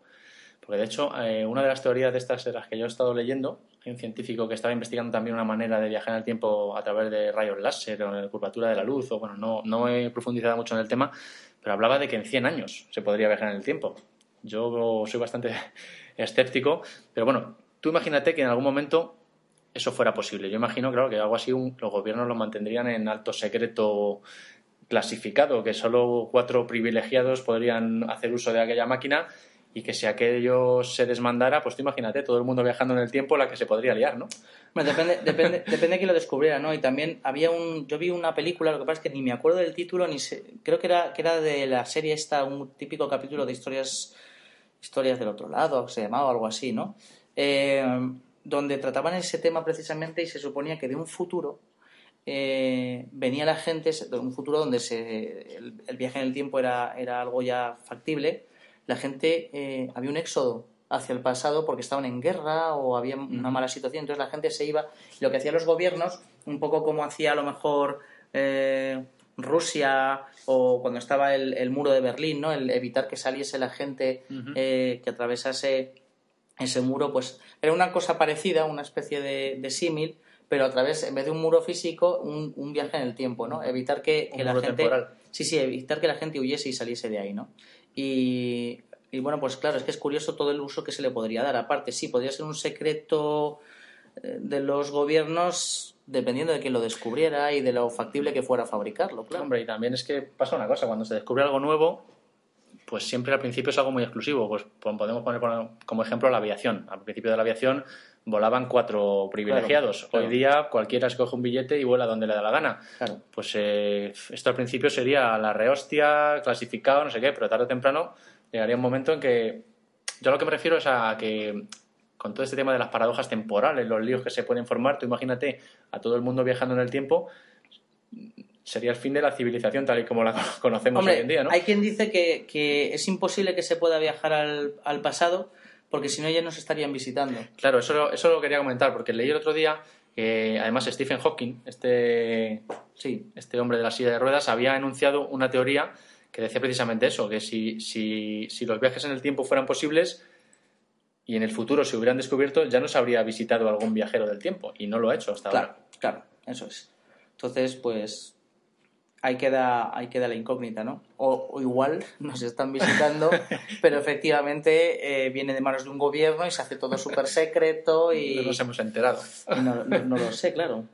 [SPEAKER 2] porque de hecho eh, una de las teorías de estas de las que yo he estado leyendo, hay un científico que estaba investigando también una manera de viajar en el tiempo a través de rayos láser o en la curvatura de la luz, o bueno, no, no he profundizado mucho en el tema, pero hablaba de que en 100 años se podría viajar en el tiempo. Yo soy bastante escéptico, pero bueno, tú imagínate que en algún momento eso fuera posible. Yo imagino, claro, que algo así los gobiernos lo mantendrían en alto secreto clasificado, que solo cuatro privilegiados podrían hacer uso de aquella máquina y que si aquello se desmandara, pues tú imagínate, todo el mundo viajando en el tiempo, la que se podría liar, ¿no?
[SPEAKER 3] Depende, depende, depende de quién lo descubriera, ¿no? Y también había un, yo vi una película, lo que pasa es que ni me acuerdo del título, ni sé, creo que era, que era de la serie esta, un típico capítulo de historias, historias del otro lado, se llamaba algo así, ¿no? Eh, donde trataban ese tema precisamente y se suponía que de un futuro eh, venía la gente, de un futuro donde se, el, viaje en el tiempo era, era algo ya factible, la gente, eh, había un éxodo hacia el pasado porque estaban en guerra o había una mala situación, entonces la gente se iba. lo que hacían los gobiernos, un poco como hacía a lo mejor eh, Rusia o cuando estaba el, muro de Berlín, ¿no? el evitar que saliese la gente que atravesase ese muro, pues era una cosa parecida, una especie de, símil, pero a través, en vez de un muro físico, un, viaje en el tiempo, ¿no? Evitar que, la gente... Sí, sí, evitar que la gente huyese y saliese de ahí, ¿no? Y, bueno, pues claro, es que es curioso todo el uso que se le podría dar. Aparte, sí, podría ser un secreto eh, de los gobiernos dependiendo de quién lo descubriera y de lo factible que fuera fabricarlo.
[SPEAKER 2] Hombre, y también es que pasa una cosa, cuando se descubre algo nuevo, pues siempre al principio es algo muy exclusivo. Pues podemos poner como ejemplo la aviación. Al principio de la aviación volaban cuatro privilegiados. Hoy día cualquiera escoge un billete y vuela donde le da la gana. Pues eh, esto al principio sería la rehostia, clasificado, no sé qué, pero tarde o temprano llegaría un momento en que... Yo lo que me refiero es a que con todo este tema de las paradojas temporales, los líos que se pueden formar, tú imagínate a todo el mundo viajando en el tiempo, sería el fin de la civilización tal y como la conocemos hoy en día, ¿no?
[SPEAKER 3] Hay quien dice que, es imposible que se pueda viajar al, pasado porque si no ya nos estarían visitando.
[SPEAKER 2] Claro, eso, eso lo quería comentar porque leí el otro día que además Stephen Hawking, este, sí, este hombre de la silla de ruedas, había enunciado una teoría que decía precisamente eso, que si, si, si los viajes en el tiempo fueran posibles y en el futuro se hubieran descubierto, ya nos habría visitado algún viajero del tiempo y no lo ha hecho hasta
[SPEAKER 3] ahora.
[SPEAKER 2] Claro,
[SPEAKER 3] eso es. Entonces, pues ahí queda, ahí queda la incógnita, ¿no? O, igual nos están visitando, pero efectivamente eh, viene de manos de un gobierno y se hace todo súper secreto y...
[SPEAKER 2] No nos hemos enterado.
[SPEAKER 3] No, lo sé, claro.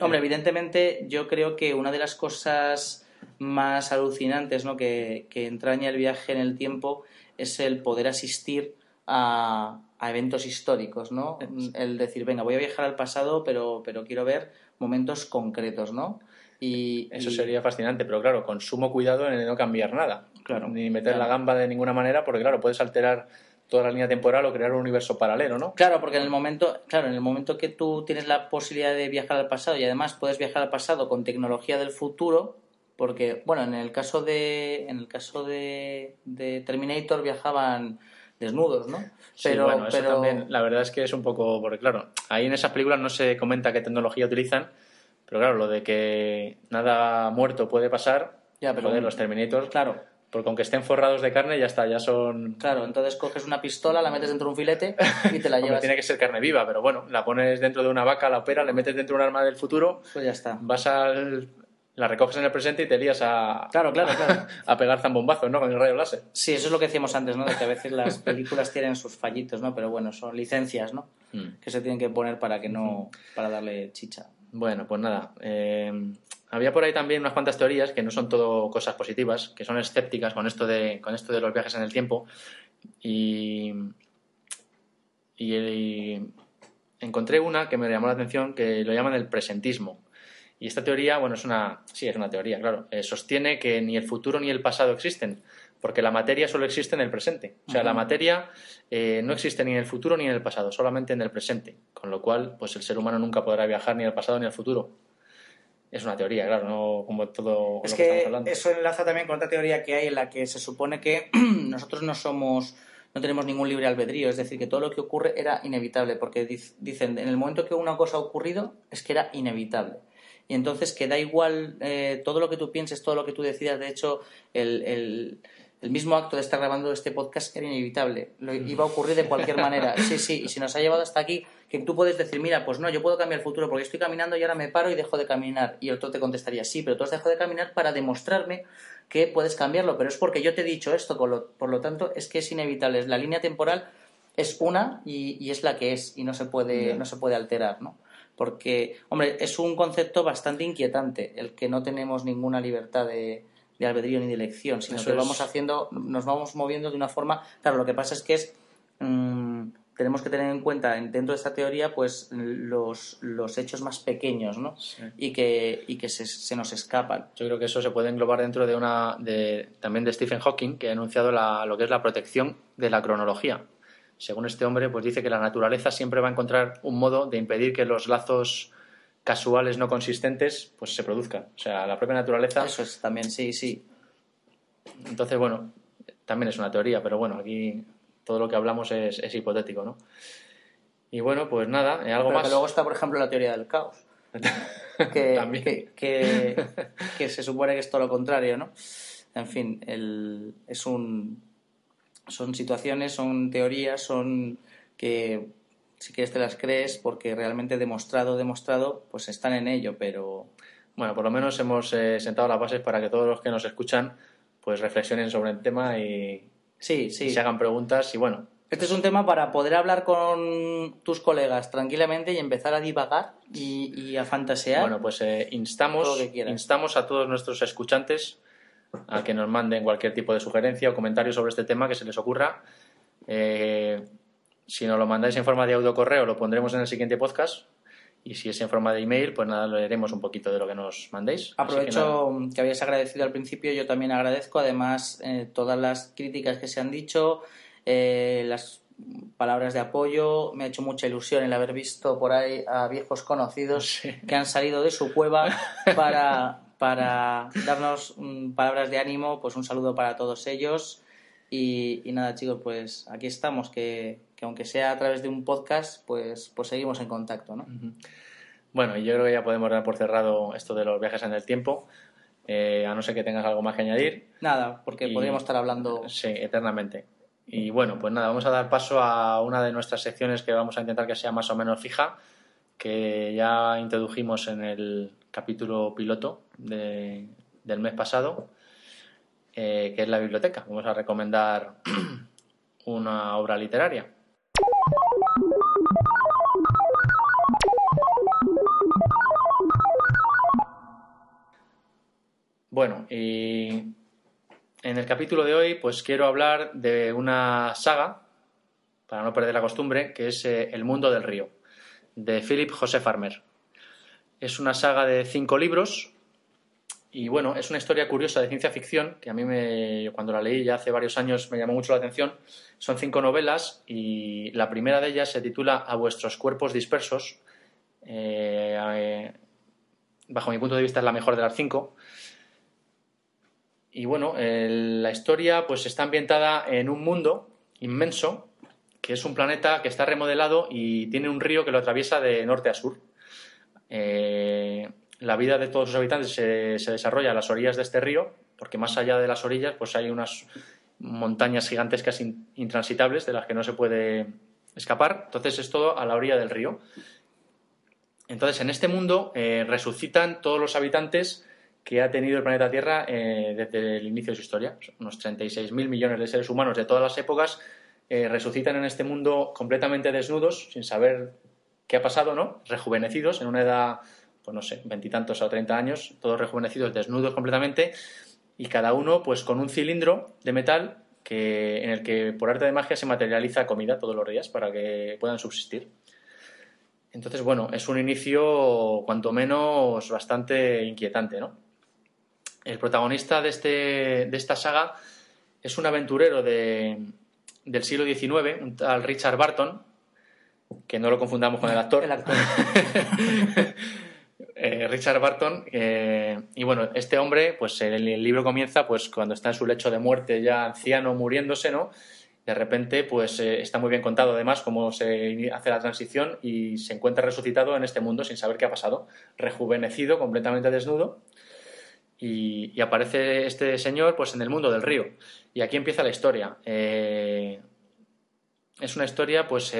[SPEAKER 3] Hombre, evidentemente yo creo que una de las cosas más alucinantes ¿no? que, entraña el viaje en el tiempo es el poder asistir a, a eventos históricos, ¿no? El decir, venga, voy a viajar al pasado, pero, pero quiero ver momentos concretos, ¿no? Y,
[SPEAKER 2] Eso sería fascinante, pero claro, con sumo cuidado en no cambiar nada.
[SPEAKER 3] Claro,
[SPEAKER 2] ni meter la gamba de ninguna manera, porque claro, puedes alterar toda la línea temporal o crear un universo paralelo, ¿no?
[SPEAKER 3] Claro, porque en el momento, claro, en el momento que tú tienes la posibilidad de viajar al pasado y además puedes viajar al pasado con tecnología del futuro, porque bueno, en el caso de en el caso de, Terminator viajaban desnudos, ¿no?
[SPEAKER 2] Pero, bueno, eso también, la verdad es que es un poco, porque claro, ahí en esas películas no se comenta qué tecnología utilizan, pero claro, lo de que nada muerto puede pasar,
[SPEAKER 3] ya, pero
[SPEAKER 2] de los Terminators,
[SPEAKER 3] claro.
[SPEAKER 2] Porque aunque estén forrados de carne, ya está, ya son.
[SPEAKER 3] Claro, entonces coges una pistola, la metes dentro de un filete y te la llevas.
[SPEAKER 2] tiene que ser carne viva, pero bueno, la pones dentro de una vaca, la operas, le metes dentro de un arma del futuro.
[SPEAKER 3] Pues ya está.
[SPEAKER 2] Vas al. La recoges en el presente y te lías a.
[SPEAKER 3] Claro, claro, claro.
[SPEAKER 2] a pegar zambombazos, ¿no? Con el rayo láser.
[SPEAKER 3] Sí, eso es lo que decíamos antes, ¿no? De que a veces las películas tienen sus fallitos, ¿no? Pero bueno, son licencias, ¿no? Hmm. Que se tienen que poner para que no. para darle chicha.
[SPEAKER 2] Bueno, pues nada. Eh, había por ahí también unas cuantas teorías que no son todo cosas positivas, que son escépticas con esto de, con esto de los viajes en el tiempo. Y, y, encontré una que me llamó la atención que lo llaman el presentismo. Y esta teoría, bueno, es una, sí, es una teoría, claro, eh, sostiene que ni el futuro ni el pasado existen, porque la materia solo existe en el presente. O sea, la materia eh, no existe ni en el futuro ni en el pasado, solamente en el presente. Con lo cual, pues el ser humano nunca podrá viajar ni al pasado ni al futuro. es una teoría, claro, no como todo
[SPEAKER 3] Es
[SPEAKER 2] lo que,
[SPEAKER 3] que
[SPEAKER 2] estamos hablando.
[SPEAKER 3] eso enlaza también con otra teoría que hay en la que se supone que nosotros no somos, no tenemos ningún libre albedrío, es decir, que todo lo que ocurre era inevitable, porque dic- dicen, en el momento que una cosa ha ocurrido, es que era inevitable. Y entonces que da igual eh, todo lo que tú pienses, todo lo que tú decidas, de hecho, el, el- el mismo acto de estar grabando este podcast era inevitable, lo iba a ocurrir de cualquier manera. Sí, sí, y si nos ha llevado hasta aquí, que tú puedes decir, mira, pues no, yo puedo cambiar el futuro porque estoy caminando y ahora me paro y dejo de caminar. Y el otro te contestaría, sí, pero tú has dejado de caminar para demostrarme que puedes cambiarlo, pero es porque yo te he dicho esto, por lo, por lo tanto es que es inevitable. La línea temporal es una y, y es la que es y no se puede, no se puede alterar, ¿no? Porque, hombre, es un concepto bastante inquietante el que no tenemos ninguna libertad de, de albedrío ni de elección, sino
[SPEAKER 2] Eso
[SPEAKER 3] que
[SPEAKER 2] es.
[SPEAKER 3] vamos haciendo, nos vamos moviendo de una forma. Claro, lo que pasa es que es. mm, tenemos que tener en cuenta en- dentro de esta teoría pues los, los hechos más pequeños ¿no?
[SPEAKER 2] Sí.
[SPEAKER 3] y que, y que se, se nos escapan.
[SPEAKER 2] Yo creo que eso se puede englobar dentro de una de, también de Stephen Hawking, que ha anunciado la- lo que es la protección de la cronología. Según este hombre, pues dice que la naturaleza siempre va a encontrar un modo de impedir que los lazos casuales no consistentes pues se produzcan. O sea, la propia naturaleza.
[SPEAKER 3] Eso es también, sí, sí.
[SPEAKER 2] Entonces, bueno, también es una teoría, pero bueno, aquí todo lo que hablamos es, es hipotético, ¿no? Y bueno, pues nada, ¿eh, algo
[SPEAKER 3] Pero
[SPEAKER 2] más.
[SPEAKER 3] que luego está, por ejemplo, la teoría del caos. que, que, que- que se supone que es todo lo contrario, ¿no? En fin, el- es un, son situaciones, son teorías, son que si quieres te las crees porque realmente demostrado, demostrado, pues están en ello, pero
[SPEAKER 2] Bueno, por lo menos hemos eh, sentado las bases para que todos los que nos escuchan pues reflexionen sobre el tema y,
[SPEAKER 3] sí,
[SPEAKER 2] y
[SPEAKER 3] sí.
[SPEAKER 2] se hagan preguntas y bueno,
[SPEAKER 3] Este es un tema para poder hablar con tus colegas tranquilamente y empezar a divagar y, y a fantasear.
[SPEAKER 2] Bueno, pues eh, instamos, instamos a todos nuestros escuchantes a que nos manden cualquier tipo de sugerencia o comentario sobre este tema que se les ocurra. Eh, si nos lo mandáis en forma de audio correo, lo pondremos en el siguiente podcast. Y si es en forma de email, pues nada, leeremos un poquito de lo que nos mandéis. Así que.
[SPEAKER 3] Aprovecho que, habías agradecido al principio, yo también agradezco además eh, todas las críticas que se han dicho, eh, las palabras de apoyo, me ha hecho mucha ilusión el haber visto por ahí a viejos conocidos
[SPEAKER 2] Sí.
[SPEAKER 3] que han salido de su cueva para, para darnos mm, palabras de ánimo, pues un saludo para todos ellos y, y nada chicos, pues aquí estamos, que, que aunque sea a través de un podcast, pues, pues seguimos en contacto, ¿no?
[SPEAKER 2] Bueno, y yo creo que ya podemos dar por cerrado esto de los viajes en el tiempo, eh, a no ser que tengas algo más que añadir.
[SPEAKER 3] Nada, porque
[SPEAKER 2] Y-
[SPEAKER 3] podríamos estar hablando
[SPEAKER 2] Sí, eternamente. Y bueno, pues nada, vamos a dar paso a una de nuestras secciones que vamos a intentar que sea más o menos fija, que ya introdujimos en el capítulo piloto de- del mes pasado, eh, que es la biblioteca. Vamos a recomendar una obra literaria. Bueno, y en el capítulo de hoy, pues quiero hablar de una saga, para no perder la costumbre, que es eh, El mundo del río, de Philip José Farmer. Es una saga de cinco libros y bueno, es una historia curiosa de ciencia ficción que a mí me, cuando la leí ya hace varios años me llamó mucho la atención. Son cinco novelas y la primera de ellas se titula A vuestros cuerpos dispersos. Eh, bajo mi punto de vista es la mejor de las cinco. Y bueno, la historia pues está ambientada en un mundo inmenso, que es un planeta que está remodelado y tiene un río que lo atraviesa de norte a sur. Eh, la vida de todos sus habitantes se, desarrolla a las orillas de este río, porque más allá de las orillas pues hay unas montañas gigantescas in- intransitables de las que no se puede escapar. Entonces es todo a la orilla del río. Entonces en este mundo eh, resucitan todos los habitantes que ha tenido el planeta Tierra eh, desde el inicio de su historia. Unos 36.000 millones de seres humanos de todas las épocas eh, resucitan en este mundo completamente desnudos, sin saber qué ha pasado, ¿no? Rejuvenecidos en una edad, pues no sé, veintitantos o treinta años, todos rejuvenecidos, desnudos completamente, y cada uno, pues con un cilindro de metal que, en el que por arte de magia se materializa comida todos los días para que puedan subsistir. Entonces, bueno, es un inicio cuanto menos bastante inquietante, ¿no? El protagonista de, este, de esta saga es un aventurero de, del siglo XIX, un tal Richard Barton, que no lo confundamos con el actor.
[SPEAKER 3] El actor.
[SPEAKER 2] Eh, Richard Barton. eh, y bueno, este hombre, pues el, libro comienza pues cuando está en su lecho de muerte, ya anciano, muriéndose, ¿no? De repente, pues eh, está muy bien contado además cómo se hace la transición y se encuentra resucitado en este mundo sin saber qué ha pasado, rejuvenecido, completamente desnudo. Y, aparece este señor pues en el mundo del río. Y aquí empieza la historia. Es una historia pues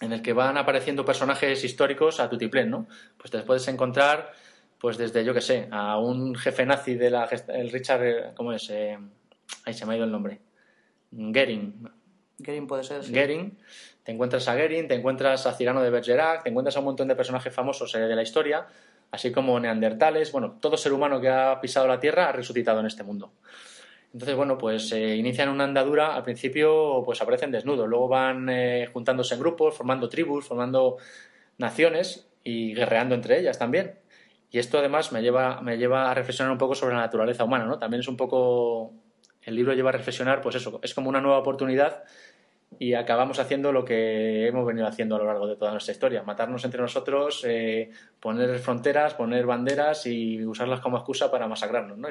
[SPEAKER 2] en el que van apareciendo personajes históricos a tutiplén, ¿no? Pues te puedes encontrar pues desde yo que sé a un jefe nazi de la el Richard eh, ¿cómo es? Eh, ahí se me ha ido el nombre. Goering,
[SPEAKER 3] Gering puede ser. sí.
[SPEAKER 2] Goering, te encuentras a Goering, te encuentras a Cirano de Bergerac, te encuentras a un montón de personajes famosos eh, de la historia, así como neandertales, bueno, todo ser humano que ha pisado la Tierra ha resucitado en este mundo. Entonces, bueno, pues eh, inician una andadura, al principio pues aparecen desnudos, luego van eh, juntándose en grupos, formando tribus, formando naciones y guerreando entre ellas también. Y esto además me lleva, me lleva a reflexionar un poco sobre la naturaleza humana, ¿no? También es un poco... El libro lleva a reflexionar, pues eso, es como una nueva oportunidad y acabamos haciendo lo que hemos venido haciendo a lo largo de toda nuestra historia, matarnos entre nosotros, eh, poner fronteras, poner banderas y usarlas como excusa para masacrarnos, ¿no?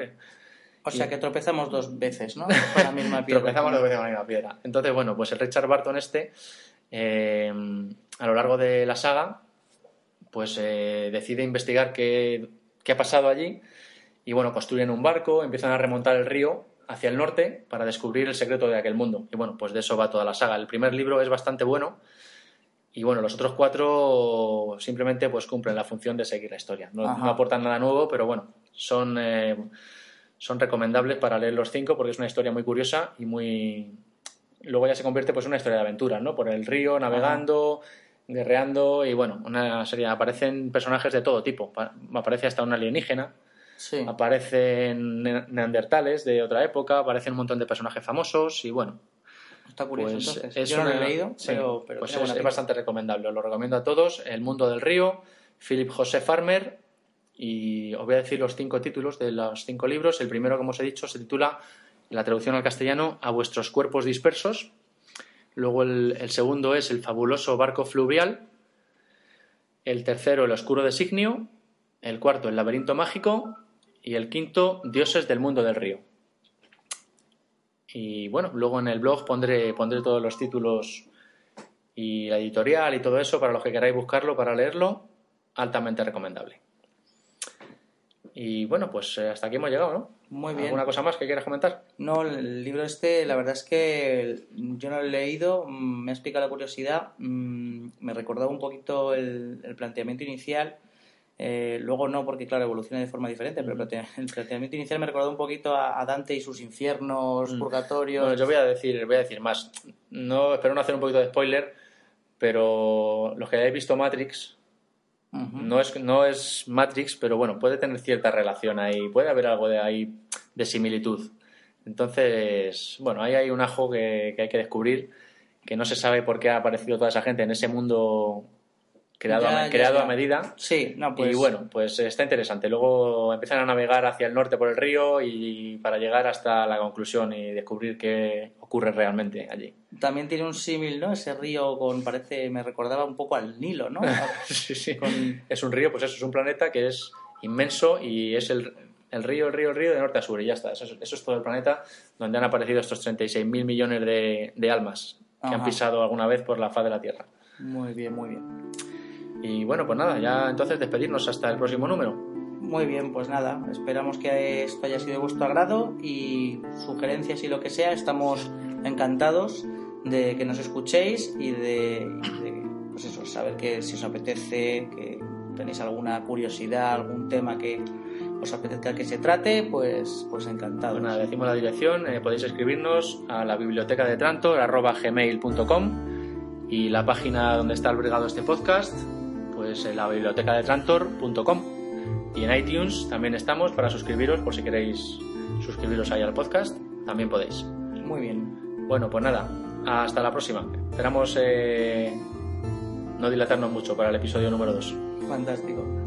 [SPEAKER 3] O sea que tropezamos dos veces, ¿no? Con la misma piedra.
[SPEAKER 2] Tropezamos dos veces con la misma piedra. Entonces, bueno, pues el Richard Barton este, eh, a lo largo de la saga, pues eh, decide investigar qué, qué ha pasado allí y, bueno, construyen un barco, empiezan a remontar el río hacia el norte para descubrir el secreto de aquel mundo. Y, bueno, pues de eso va toda la saga. El primer libro es bastante bueno y, bueno, los otros cuatro simplemente pues cumplen la función de seguir la historia. No, aportan nada nuevo, pero, bueno, son... eh, son recomendables para leer los cinco porque es una historia muy curiosa y muy luego ya se convierte pues en una historia de aventuras no por el río navegando guerreando y bueno una serie aparecen personajes de todo tipo Pa- aparece hasta un alienígena
[SPEAKER 3] Sí.
[SPEAKER 2] aparecen ne- neandertales de otra época aparecen un montón de personajes famosos y bueno
[SPEAKER 3] Está curioso.
[SPEAKER 2] pues
[SPEAKER 3] entonces.
[SPEAKER 2] es
[SPEAKER 3] Yo no lo
[SPEAKER 2] una-
[SPEAKER 3] he leído,
[SPEAKER 2] sí,
[SPEAKER 3] pero, pero
[SPEAKER 2] pues es, bastante recomendable os lo recomiendo a todos El mundo del río Philip José Farmer y os voy a decir los cinco títulos de los cinco libros. El primero, como os he dicho, se titula, la traducción al castellano, A vuestros cuerpos dispersos. Luego el, segundo es El fabuloso barco fluvial. El tercero, El oscuro designio. El cuarto, El laberinto mágico. Y el quinto, Dioses del mundo del río. Y bueno, luego en el blog pondré, pondré todos los títulos y la editorial y todo eso para los que queráis buscarlo, para leerlo. Altamente recomendable. Y bueno, pues eh, hasta aquí hemos llegado, ¿no?
[SPEAKER 3] Muy bien.
[SPEAKER 2] ¿Alguna cosa más que quieras comentar?
[SPEAKER 3] No, el libro este, la verdad es que yo no lo he leído, mm, me ha explicado la curiosidad, mm, me recordaba un poquito el, el planteamiento inicial, eh, luego no, porque claro, evoluciona de forma diferente, pero el plante- el planteamiento inicial me recordaba un poquito a, a Dante y sus infiernos,
[SPEAKER 2] Mm.
[SPEAKER 3] purgatorios.
[SPEAKER 2] Bueno, yo voy a decir, voy a decir más. No, espero no hacer un poquito de spoiler, pero los que hayáis visto Matrix, No es, no es Matrix, pero bueno, puede tener cierta relación ahí, puede haber algo de ahí de similitud. Entonces, bueno, ahí hay un ajo que, que hay que descubrir, que no se sabe por qué ha aparecido toda esa gente en ese mundo creado,
[SPEAKER 3] Ya,
[SPEAKER 2] a,
[SPEAKER 3] ya,
[SPEAKER 2] creado
[SPEAKER 3] ya.
[SPEAKER 2] a medida.
[SPEAKER 3] Sí, no, pues...
[SPEAKER 2] y bueno, pues está interesante. Luego empiezan a navegar hacia el norte por el río y para llegar hasta la conclusión y descubrir qué ocurre realmente allí.
[SPEAKER 3] También tiene un símil, ¿no? Ese río con, parece, me recordaba un poco al Nilo, ¿no?
[SPEAKER 2] Sí, sí.
[SPEAKER 3] Con-
[SPEAKER 2] Es un río, pues eso, es un planeta que es inmenso y es el, el río, el río, el río de norte a sur y ya está. Eso es, eso es todo el planeta donde han aparecido estos 36.000 millones de, de almas que han pisado alguna vez por la faz de la Tierra.
[SPEAKER 3] Muy bien, muy bien.
[SPEAKER 2] Y bueno, pues nada, ya entonces despedirnos hasta el próximo número.
[SPEAKER 3] Muy bien, pues nada, esperamos que esto haya sido de vuestro agrado y sugerencias y lo que sea, estamos encantados de que nos escuchéis y de, y de, pues eso, saber que si os apetece, que tenéis alguna curiosidad, algún tema que os apetezca que se trate, pues, pues encantados.
[SPEAKER 2] Pues nada, decimos la dirección, eh, podéis escribirnos a la biblioteca de Trantor, arroba gmail.com y la página donde está albergado este podcast, pues en la biblioteca de Trantor.com. Y en iTunes también estamos para suscribiros, por si queréis suscribiros ahí al podcast, también podéis.
[SPEAKER 3] Muy bien.
[SPEAKER 2] Bueno, pues nada, hasta la próxima. Esperamos eh, no dilatarnos mucho para el episodio número 2.
[SPEAKER 3] Fantástico.